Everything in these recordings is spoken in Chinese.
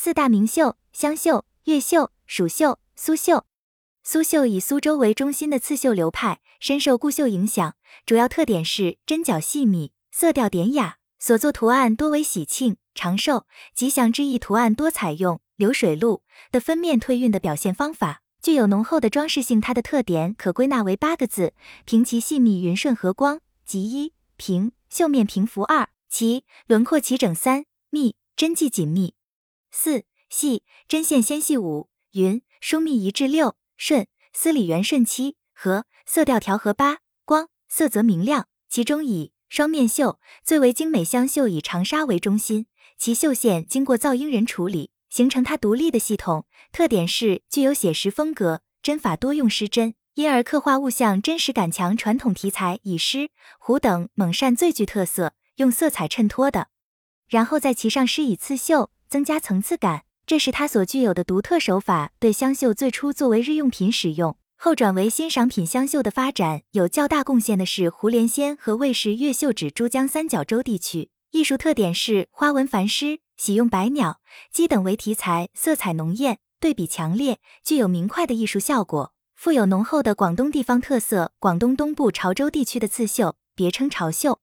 四大名绣：湘绣、越绣、蜀绣、苏绣。苏绣以苏州为中心的刺绣流派，深受顾绣影响，主要特点是针脚细密，色调典雅，所作图案多为喜庆、长寿、吉祥之意，图案多采用流水路的分面退运的表现方法，具有浓厚的装饰性。它的特点可归纳为八个字：平齐细密，匀顺和光。即一平，绣面平浮；二齐，轮廓齐整；三密，针迹紧密。四细针线纤细五匀疏密一致六顺丝理圆顺七和色调调和八光色泽明亮。其中以双面绣最为精美，湘绣以长纱为中心，其绣线经过造英人处理，形成它独立的系统。特点是具有写实风格，针法多用失针，因而刻画物象真实感强。传统题材以狮虎等猛扇最具特色，用色彩衬托的，然后在其上施以刺绣。增加层次感，这是它所具有的独特手法。对湘绣最初作为日用品使用，后转为欣赏品。湘绣的发展有较大贡献的是胡连仙和魏氏越绣指珠江三角洲地区。艺术特点是花纹繁诗，喜用百鸟、鸡等为题材，色彩浓艳，对比强烈，具有明快的艺术效果，富有浓厚的广东地方特色。广东东部潮州地区的刺绣别称潮绣，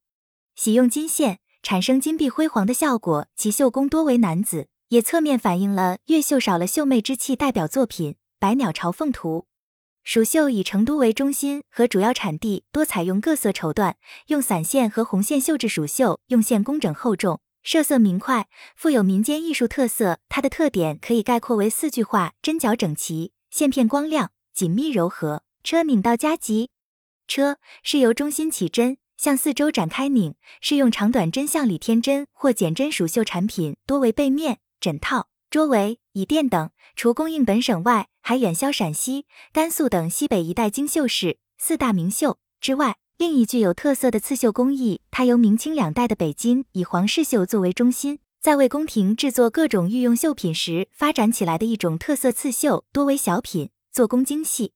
喜用金线。产生金碧辉煌的效果，其绣工多为男子，也侧面反映了越绣少了秀媚之气。代表作品《百鸟朝凤图》。蜀绣以成都为中心和主要产地，多采用各色绸缎，用散线和红线绣制蜀绣，用线工整厚重，设色明快，富有民间艺术特色。它的特点可以概括为四句话：针脚整齐，线片光亮，紧密柔和，车拧到加急。车是由中心起针。向四周展开拧，是用长短针向里添针或减针。蜀绣产品多为被面、枕套、桌围、椅垫等。除供应本省外，还远销陕西、甘肃等西北一带精绣市四大名绣之外，另一具有特色的刺绣工艺，它由明清两代的北京以黄氏绣作为中心，在为宫廷制作各种御用绣品时发展起来的一种特色刺绣，多为小品，做工精细。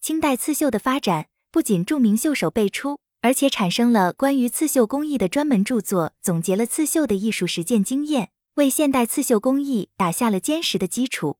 清代刺绣的发展不仅著名绣手辈出。而且产生了关于刺绣工艺的专门著作，总结了刺绣的艺术实践经验，为现代刺绣工艺打下了坚实的基础。